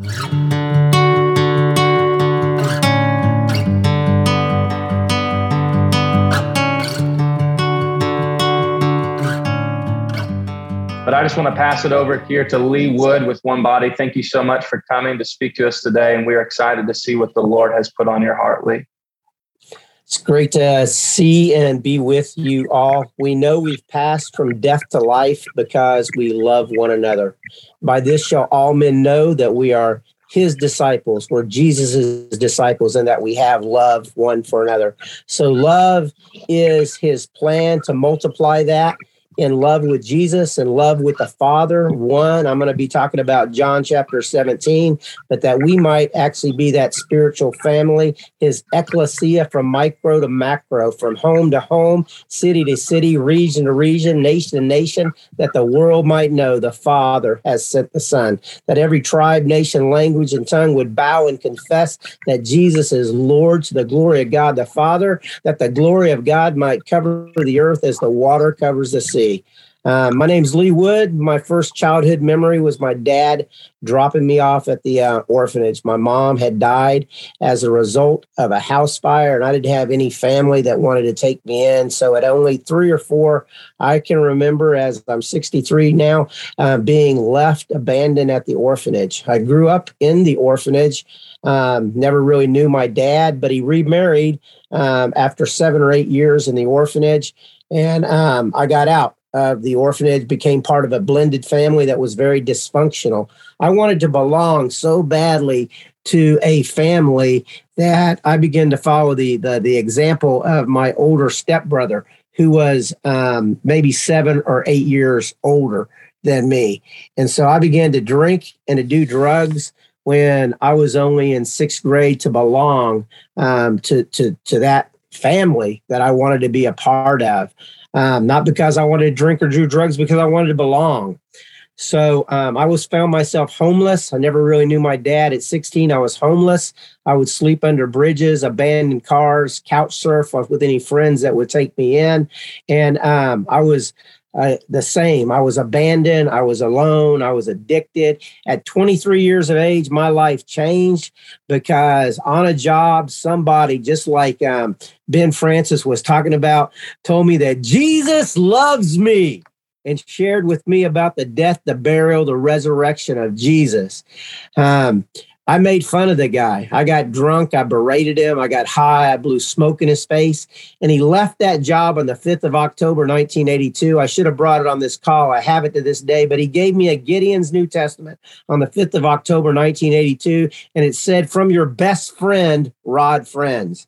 But I just want to pass it over here to Lee Wood with One Body. Thank you so much for coming to speak to us today. And we are excited to see what the Lord has put on your heart, Lee. It's great to uh, see and be with you all. We know we've passed from death to life because we love one another. By this shall all men know that we are his disciples, we're Jesus' disciples, and that we have love one for another. So, love is his plan to multiply that in love with Jesus and love with the Father. One, I'm going to be talking about John chapter 17, but that we might actually be that spiritual family, his ecclesia from micro to macro, from home to home, city to city, region to region, nation to nation, that the world might know the Father has sent the Son, that every tribe, nation, language, and tongue would bow and confess that Jesus is Lord to the glory of God the Father, that the glory of God might cover the earth as the water covers the sea. Uh, my name's Lee Wood. My first childhood memory was my dad dropping me off at the uh, orphanage. My mom had died as a result of a house fire, and I didn't have any family that wanted to take me in. So, at only three or four, I can remember as I'm 63 now, uh, being left abandoned at the orphanage. I grew up in the orphanage. Um, never really knew my dad, but he remarried um, after seven or eight years in the orphanage. And um, I got out of the orphanage, became part of a blended family that was very dysfunctional. I wanted to belong so badly to a family that I began to follow the the, the example of my older stepbrother, who was um, maybe seven or eight years older than me. And so I began to drink and to do drugs when I was only in sixth grade to belong um, to, to, to that family that I wanted to be a part of. Um, not because I wanted to drink or do drugs, because I wanted to belong. So um, I was found myself homeless. I never really knew my dad. At 16, I was homeless. I would sleep under bridges, abandoned cars, couch surf with any friends that would take me in, and um, I was the same. I was abandoned. I was alone. I was addicted. At 23 years of age, my life changed because on a job, somebody just like um, Ben Francis was talking about told me that Jesus loves me and shared with me about the death, the burial, the resurrection of Jesus. Um, I made fun of the guy. I got drunk. I berated him. I got high. I blew smoke in his face. And he left that job on the 5th of October, 1982. I should have brought it on this call. I have it to this day. But he gave me a Gideon's New Testament on the 5th of October, 1982. And it said, From your best friend, Rod Friends.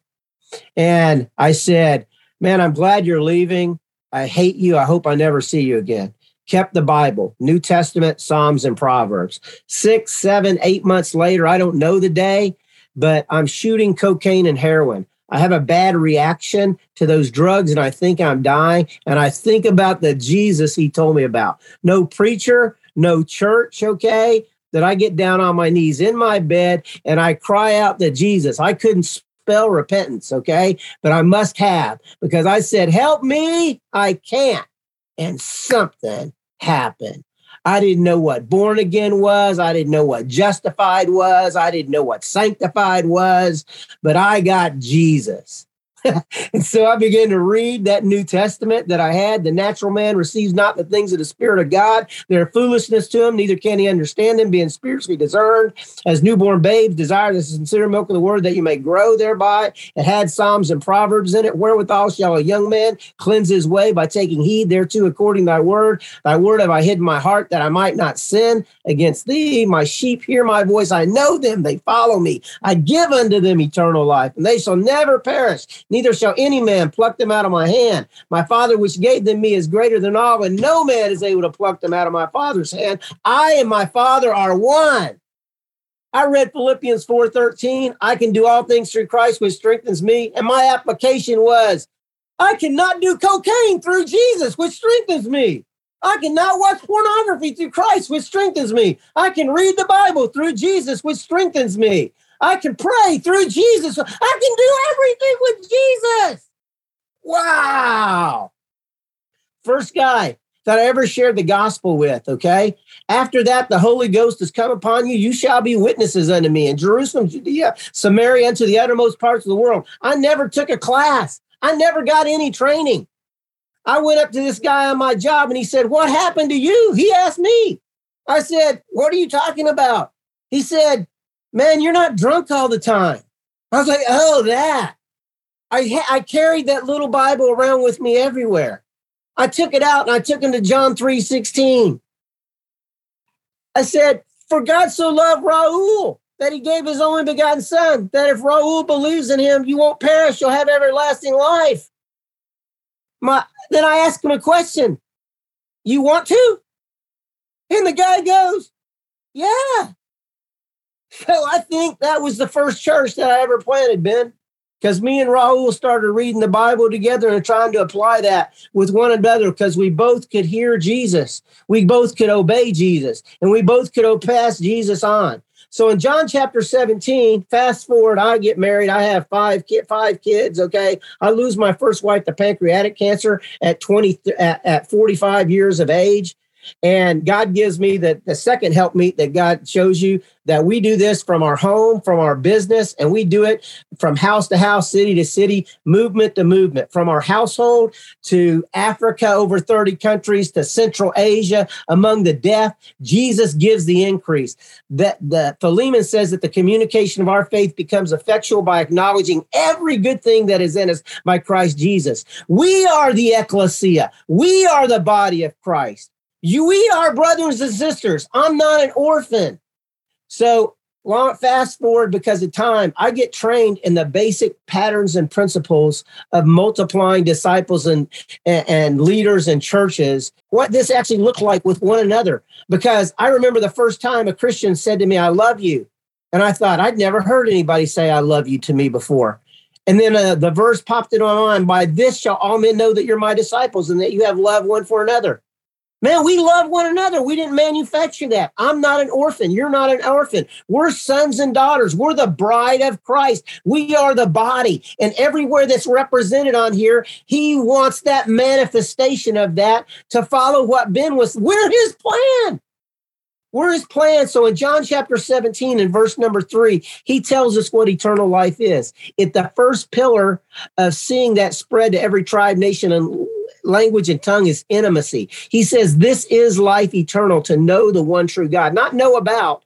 And I said, Man, I'm glad you're leaving. I hate you. I hope I never see you again kept the Bible, New Testament, Psalms, and Proverbs. Six, seven, eight months later, I don't know the day, but I'm shooting cocaine and heroin. I have a bad reaction to those drugs and I think I'm dying. And I think about the Jesus he told me about. No preacher, no church, okay? That I get down on my knees in my bed and I cry out to Jesus. I couldn't spell repentance, okay? But I must have because I said, Help me, I can't. And something happen. I didn't know what born again was. I didn't know what justified was. I didn't know what sanctified was, but I got Jesus. and so I began to read that New Testament that I had. The natural man receives not the things of the Spirit of God. They're foolishness to him, neither can he understand them, being spiritually discerned. As newborn babes, desire the sincere milk of the word that you may grow thereby. It had Psalms and Proverbs in it. Wherewithal shall a young man cleanse his way by taking heed thereto according to thy word. Thy word have I hid in my heart that I might not sin against thee. My sheep hear my voice. I know them. They follow me. I give unto them eternal life, and they shall never perish neither shall any man pluck them out of my hand. My Father, which gave them me, is greater than all, and no man is able to pluck them out of my Father's hand. I and my Father are one. I read Philippians 4:13. I can do all things through Christ, which strengthens me. And my application was, I cannot do cocaine through Jesus, which strengthens me. I cannot watch pornography through Christ, which strengthens me. I can read the Bible through Jesus, which strengthens me. I can pray through Jesus. I can do everything with Jesus. Wow. First guy that I ever shared the gospel with. Okay. After that, the Holy Ghost has come upon you. You shall be witnesses unto me in Jerusalem, Judea, Samaria, and to the uttermost parts of the world. I never took a class. I never got any training. I went up to this guy on my job and he said, What happened to you? He asked me. I said, What are you talking about? He said, Man, you're not drunk all the time. I was like, Oh, that. I, I carried that little Bible around with me everywhere. I took it out and I took him to John 3 16. I said, For God so loved Raul that he gave his only begotten son, that if Raul believes in him, you won't perish, you'll have everlasting life. My then I asked him a question. You want to? And the guy goes, Yeah. So I think that was the first church that I ever planted, Ben because me and Raul started reading the Bible together and trying to apply that with one another because we both could hear Jesus. We both could obey Jesus and we both could pass Jesus on. So in John chapter 17, fast forward, I get married. I have five five kids. Okay. I lose my first wife to pancreatic cancer at 20 at, at 45 years of age. And God gives me the, the second help meet that God shows you that we do this from our home, from our business, and we do it from house to house, city to city, movement to movement, from our household to Africa, over 30 countries, to Central Asia, among the deaf. Jesus gives the increase. That the Philemon says that the communication of our faith becomes effectual by acknowledging every good thing that is in us by Christ Jesus. We are the ecclesia. We are the body of Christ. You, we are brothers and sisters. I'm not an orphan. So long fast forward because of time, I get trained in the basic patterns and principles of multiplying disciples and, and, and leaders and churches, what this actually looked like with one another. Because I remember the first time a Christian said to me, I love you. And I thought, I'd never heard anybody say, I love you to me before. And then uh, the verse popped in my mind by this shall all men know that you're my disciples and that you have love one for another. Man, we love one another. We didn't manufacture that. I'm not an orphan. You're not an orphan. We're sons and daughters. We're the bride of Christ. We are the body. And everywhere that's represented on here, he wants that manifestation of that to follow what Ben was. We're his plan. We're his plan. So in John chapter 17 and verse number three, he tells us what eternal life is. It's the first pillar of seeing that spread to every tribe, nation, and language and tongue is intimacy. He says, This is life eternal to know the one true God, not know about,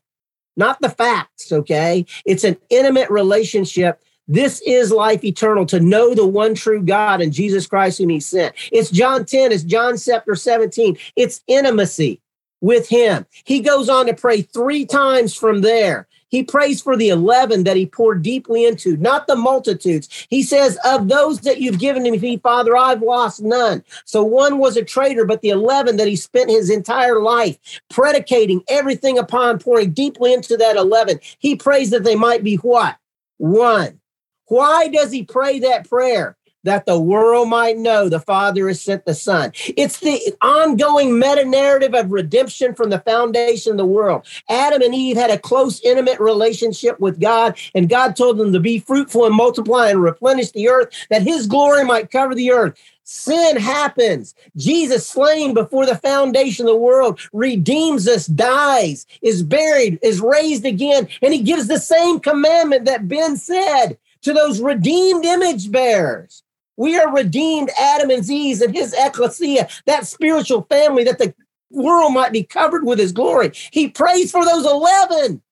not the facts, okay? It's an intimate relationship. This is life eternal to know the one true God and Jesus Christ whom he sent. It's John 10, it's John chapter 17. It's intimacy with him. He goes on to pray three times from there. He prays for the 11 that he poured deeply into, not the multitudes. He says, Of those that you've given to me, Father, I've lost none. So one was a traitor, but the 11 that he spent his entire life predicating everything upon, pouring deeply into that 11, he prays that they might be what? One. Why does he pray that prayer? That the world might know the Father has sent the Son. It's the ongoing meta narrative of redemption from the foundation of the world. Adam and Eve had a close, intimate relationship with God, and God told them to be fruitful and multiply and replenish the earth, that His glory might cover the earth. Sin happens. Jesus, slain before the foundation of the world, redeems us, dies, is buried, is raised again, and He gives the same commandment that Ben said to those redeemed image bearers. We are redeemed Adam and Eve and his ecclesia, that spiritual family that the world might be covered with his glory. He prays for those 11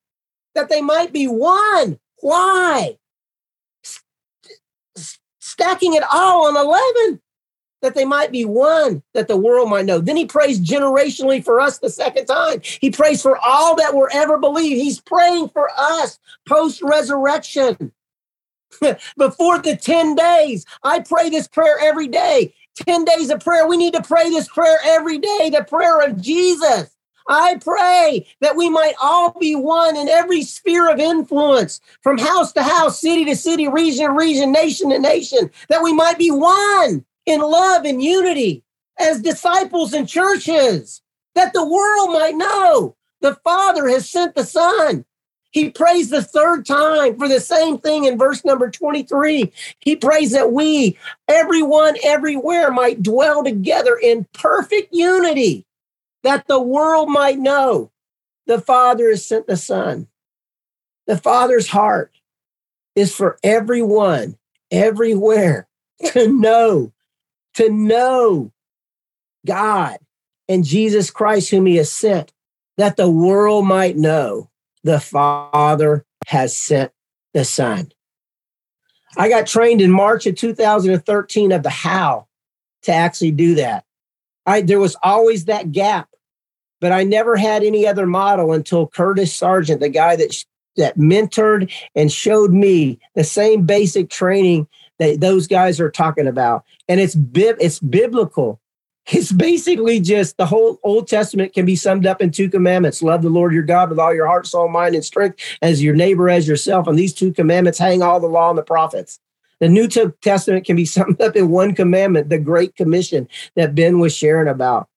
that they might be one. Why? Stacking it all on 11 that they might be one, that the world might know. Then he prays generationally for us the second time. He prays for all that will ever believe. He's praying for us post resurrection. before the 10 days. I pray this prayer every day. 10 days of prayer. We need to pray this prayer every day, the prayer of Jesus. I pray that we might all be one in every sphere of influence, from house to house, city to city, region to region, nation to nation, that we might be one in love and unity as disciples and churches, that the world might know the Father has sent the Son He prays the third time for the same thing in verse number 23. He prays that we, everyone, everywhere, might dwell together in perfect unity, that the world might know the Father has sent the Son. The Father's heart is for everyone, everywhere, to know, to know God and Jesus Christ, whom He has sent, that the world might know the Father has sent the Son. I got trained in March of 2013 of the how to actually do that. I there was always that gap, but I never had any other model until Curtis Sergeant, the guy that that mentored and showed me the same basic training that those guys are talking about. And it's bib it's biblical. It's basically just the whole Old Testament can be summed up in two commandments love the Lord your God with all your heart, soul, mind, and strength, as your neighbor as yourself. And these two commandments hang all the law and the prophets. The New Testament can be summed up in one commandment, the Great Commission that Ben was sharing about.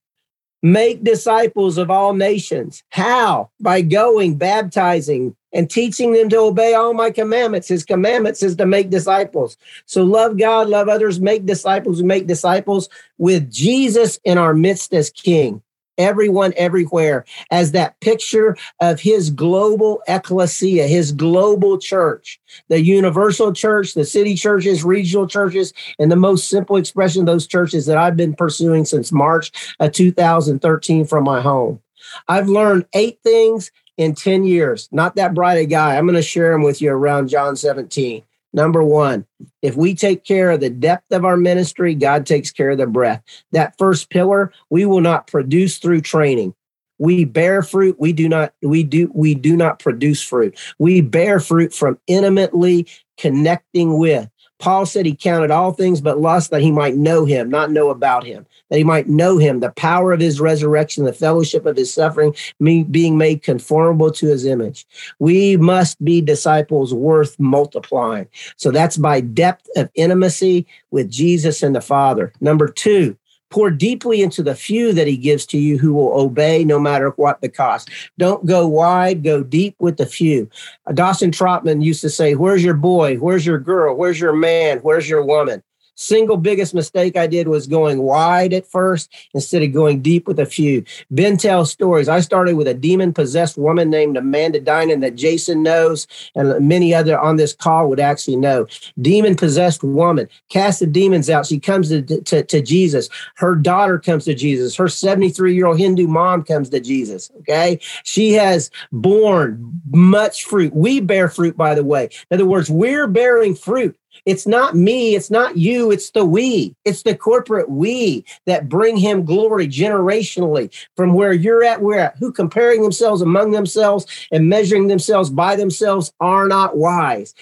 Make disciples of all nations. How? By going, baptizing, and teaching them to obey all my commandments. His commandments is to make disciples. So love God, love others, make disciples, make disciples with Jesus in our midst as King. Everyone, everywhere, as that picture of his global ecclesia, his global church, the universal church, the city churches, regional churches, and the most simple expression of those churches that I've been pursuing since March of 2013 from my home. I've learned eight things in 10 years. Not that bright a guy. I'm going to share them with you around John 17. Number one, if we take care of the depth of our ministry, God takes care of the breadth. That first pillar, we will not produce through training. We bear fruit. We do not, we do, we do not produce fruit. We bear fruit from intimately connecting with. Paul said he counted all things but lost that he might know him, not know about him, that he might know him, the power of his resurrection, the fellowship of his suffering, me being made conformable to his image. We must be disciples worth multiplying. So that's by depth of intimacy with Jesus and the Father. Number two, Pour deeply into the few that he gives to you who will obey no matter what the cost. Don't go wide, go deep with the few. Dawson Trotman used to say, Where's your boy? Where's your girl? Where's your man? Where's your woman? Single biggest mistake I did was going wide at first instead of going deep with a few. Ben tells stories. I started with a demon possessed woman named Amanda Dinan that Jason knows and many other on this call would actually know. Demon possessed woman cast the demons out. She comes to, to, to Jesus. Her daughter comes to Jesus. Her 73 year old Hindu mom comes to Jesus. Okay. She has borne much fruit. We bear fruit, by the way. In other words, we're bearing fruit. It's not me, it's not you, it's the we. It's the corporate we that bring him glory generationally from where you're at, where at, who comparing themselves among themselves and measuring themselves by themselves are not wise.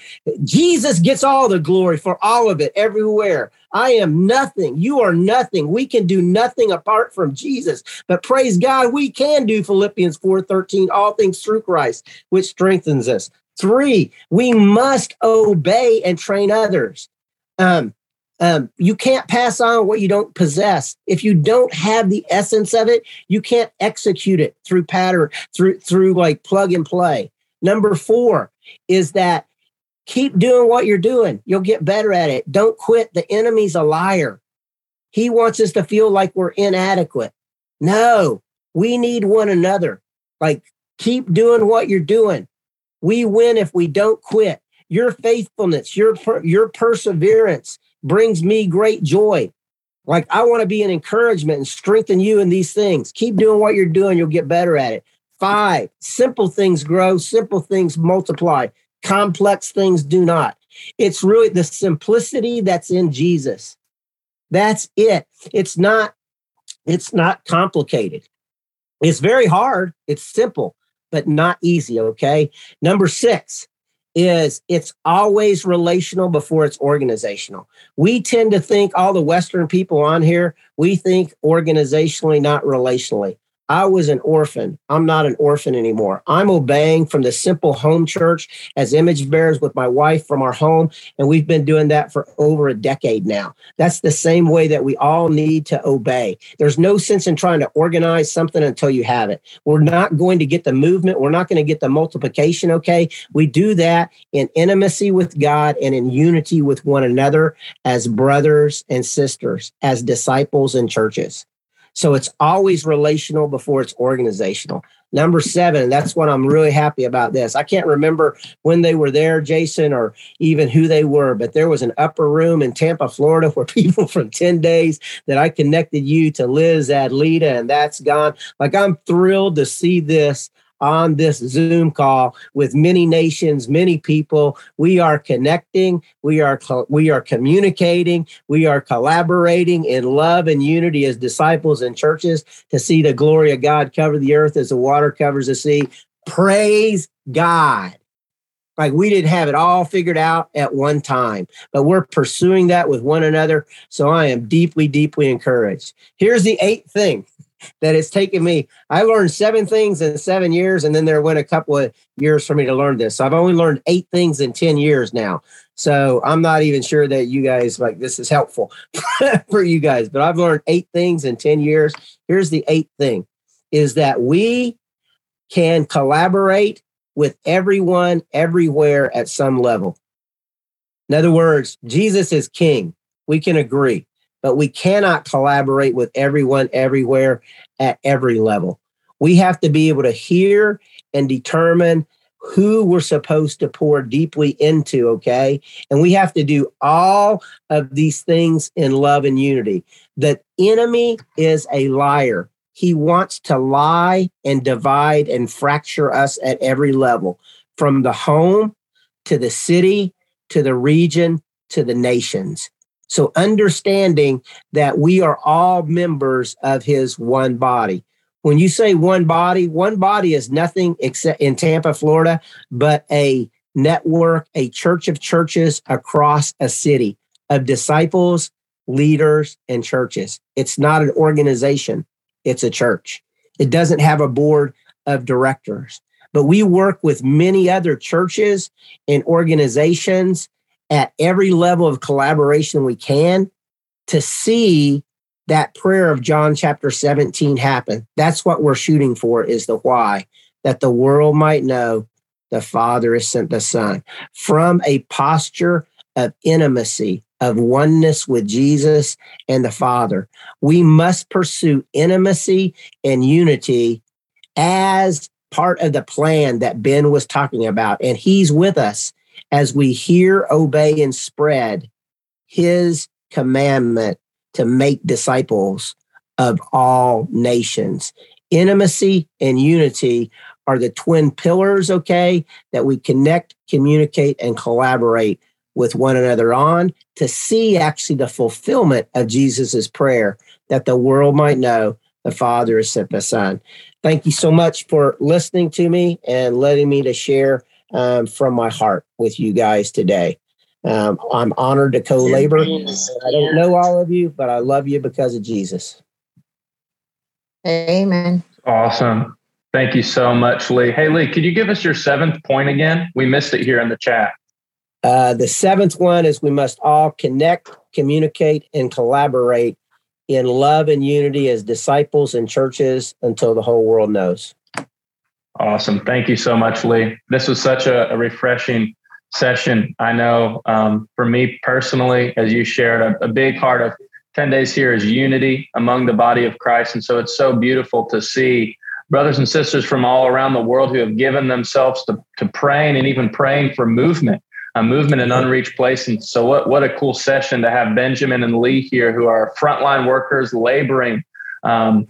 Jesus gets all the glory for all of it everywhere. I am nothing. You are nothing. We can do nothing apart from Jesus. But praise God, we can do Philippians 4:13, all things through Christ, which strengthens us. Three, we must obey and train others. Um, um, you can't pass on what you don't possess. If you don't have the essence of it, you can't execute it through pattern, through through like plug and play. Number four is that keep doing what you're doing. You'll get better at it. Don't quit. The enemy's a liar. He wants us to feel like we're inadequate. No, we need one another. Like keep doing what you're doing. We win if we don't quit. Your faithfulness, your your perseverance brings me great joy. Like I want to be an encouragement and strengthen you in these things. Keep doing what you're doing, you'll get better at it. Five, simple things grow, simple things multiply, complex things do not. It's really the simplicity that's in Jesus. That's it. It's not it's not complicated. It's very hard, it's simple, but not easy. Okay. Number six is it's always relational before it's organizational. We tend to think all the Western people on here, we think organizationally, not relationally. I was an orphan. I'm not an orphan anymore. I'm obeying from the simple home church as image bearers with my wife from our home. And we've been doing that for over a decade now. That's the same way that we all need to obey. There's no sense in trying to organize something until you have it. We're not going to get the movement. We're not going to get the multiplication. Okay. We do that in intimacy with God and in unity with one another as brothers and sisters, as disciples and churches. So it's always relational before it's organizational. Number seven, and that's what I'm really happy about this. I can't remember when they were there, Jason, or even who they were, but there was an upper room in Tampa, Florida, where people from 10 days that I connected you to Liz Adlita, and that's gone. Like I'm thrilled to see this on this Zoom call with many nations, many people. We are connecting, we are we are communicating, we are collaborating in love and unity as disciples and churches to see the glory of God cover the earth as the water covers the sea. Praise God. Like we didn't have it all figured out at one time, but we're pursuing that with one another. So I am deeply, deeply encouraged. Here's the eighth thing that it's taken me. I learned seven things in seven years, and then there went a couple of years for me to learn this. So I've only learned eight things in 10 years now. So I'm not even sure that you guys like this is helpful for you guys, but I've learned eight things in 10 years. Here's the eighth thing is that we can collaborate with everyone everywhere at some level. In other words, Jesus is king. We can agree but we cannot collaborate with everyone everywhere at every level. We have to be able to hear and determine who we're supposed to pour deeply into, okay? And we have to do all of these things in love and unity. The enemy is a liar. He wants to lie and divide and fracture us at every level, from the home to the city to the region to the nations. So understanding that we are all members of his one body. When you say one body, one body is nothing except in Tampa, Florida, but a network, a church of churches across a city of disciples, leaders, and churches. It's not an organization, it's a church. It doesn't have a board of directors, but we work with many other churches and organizations at every level of collaboration we can to see that prayer of John chapter 17 happen. That's what we're shooting for is the why that the world might know the Father has sent the Son from a posture of intimacy, of oneness with Jesus and the Father. We must pursue intimacy and unity as part of the plan that Ben was talking about. And He's with us as we hear, obey, and spread his commandment to make disciples of all nations. Intimacy and unity are the twin pillars, okay, that we connect, communicate, and collaborate with one another on to see actually the fulfillment of Jesus's prayer that the world might know the Father has sent the Son. Thank you so much for listening to me and letting me to share um, from my heart with you guys today. Um, I'm honored to co labor. I don't know all of you, but I love you because of Jesus. Amen. Awesome. Thank you so much, Lee. Hey, Lee, could you give us your seventh point again? We missed it here in the chat. Uh, the seventh one is we must all connect, communicate, and collaborate in love and unity as disciples and churches until the whole world knows. Awesome. Thank you so much, Lee. This was such a, a refreshing session. I know um, for me personally, as you shared, a, a big part of 10 days here is unity among the body of Christ. And so it's so beautiful to see brothers and sisters from all around the world who have given themselves to, to praying and even praying for movement, a movement in unreached places. And so what, what a cool session to have Benjamin and Lee here who are frontline workers laboring um,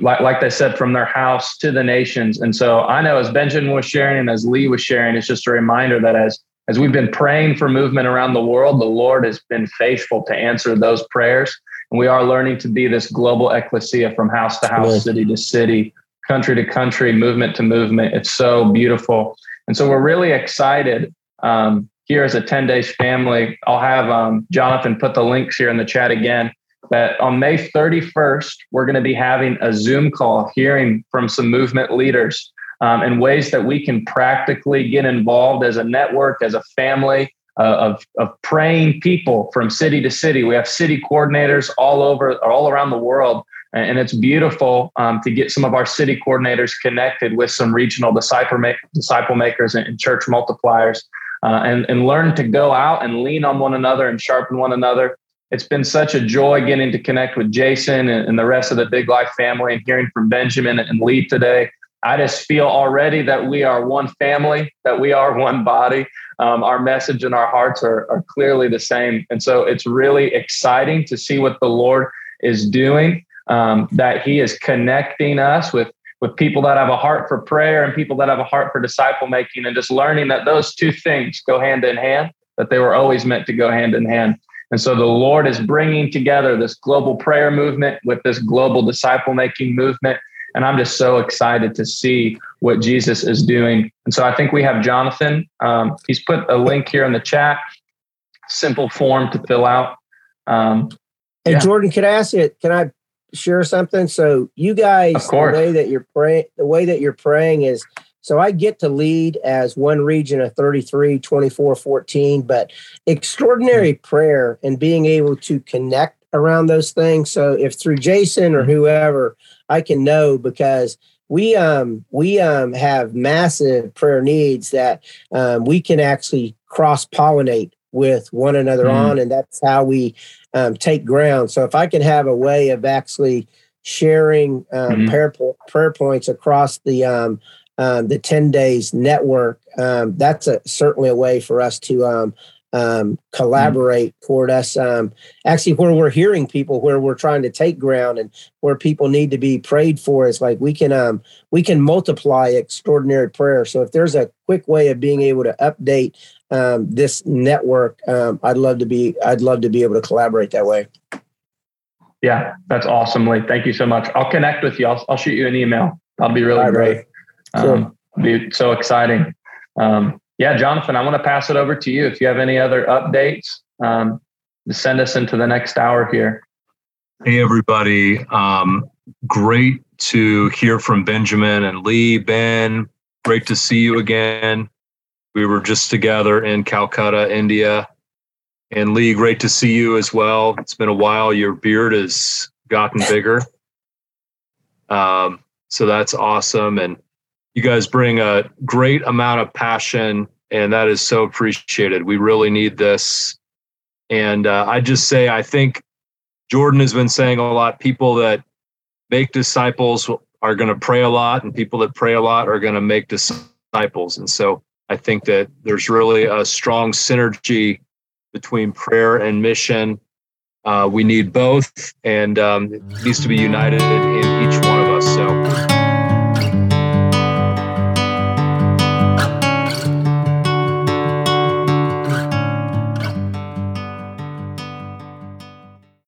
like, like they said, from their house to the nations. And so I know as Benjamin was sharing and as Lee was sharing, it's just a reminder that as as we've been praying for movement around the world, the Lord has been faithful to answer those prayers. And we are learning to be this global ecclesia from house to house, city to city, country to country, movement to movement. It's so beautiful. And so we're really excited um, here as a 10 days family. I'll have um, Jonathan put the links here in the chat again that on May 31st, we're going to be having a Zoom call hearing from some movement leaders um, and ways that we can practically get involved as a network, as a family. Uh, of, of praying people from city to city. We have city coordinators all over, all around the world and it's beautiful um, to get some of our city coordinators connected with some regional disciple, make, disciple makers and, church multipliers uh, and, and learn to go out and lean on one another and sharpen one another it's been such a joy getting to connect with Jason and, the rest of the Big Life family and hearing from Benjamin and Lee today. I just feel already that we are one family, that we are one body. Um, our message and our hearts are, are clearly the same. And so it's really exciting to see what the Lord is doing, um, that He is connecting us with, with people that have a heart for prayer and people that have a heart for disciple making, and just learning that those two things go hand in hand, that they were always meant to go hand in hand. And so the Lord is bringing together this global prayer movement with this global disciple making movement. And I'm just so excited to see what Jesus is doing. And so I think we have Jonathan. Um, he's put a link here in the chat, simple form to fill out. Um, hey, yeah. Jordan, can I ask you, can I share something? So you guys, the way that you're praying, the way that you're praying is so I get to lead as one region of 33, 24, 14, but extraordinary mm-hmm. prayer and being able to connect around those things. So if through Jason or mm-hmm. whoever, I can know because we um we um have massive prayer needs that um, we can actually cross pollinate with one another mm. on and that's how we um, take ground so if i can have a way of actually sharing um, mm-hmm. prayer, prayer points across the um, um, the 10 days network, um, that's a, certainly a way for us to um, um collaborate mm-hmm. toward us. Um, actually, where we're hearing people, where we're trying to take ground, and where people need to be prayed for, is like we can um, we can multiply extraordinary prayer. So if there's a quick way of being able to update this network, I'd love to be I'd love to be able to collaborate that way. Yeah, that's awesome, Lee. Thank you so much. I'll connect with you. I'll, I'll shoot you an email. That'll be really great. Um, be so exciting. Um, yeah, Jonathan, I want to pass it over to you. If you have any other updates, um, to send us into the next hour here. Hey, everybody. Um, great to hear from Benjamin and Lee. Ben, great to see you again. We were just together in Calcutta, India. And Lee, great to see you as well. It's been a while. Your beard has gotten bigger. Um, so that's awesome. And you guys bring a great amount of passion, and that is so appreciated. We really need this. And uh, I just say, I think Jordan has been saying a lot. People that make disciples are going to pray a lot, and people that pray a lot are going to make disciples. And so I think that there's really a strong synergy between prayer and mission. Uh, we need both, and um, it needs to be united in each one of us. So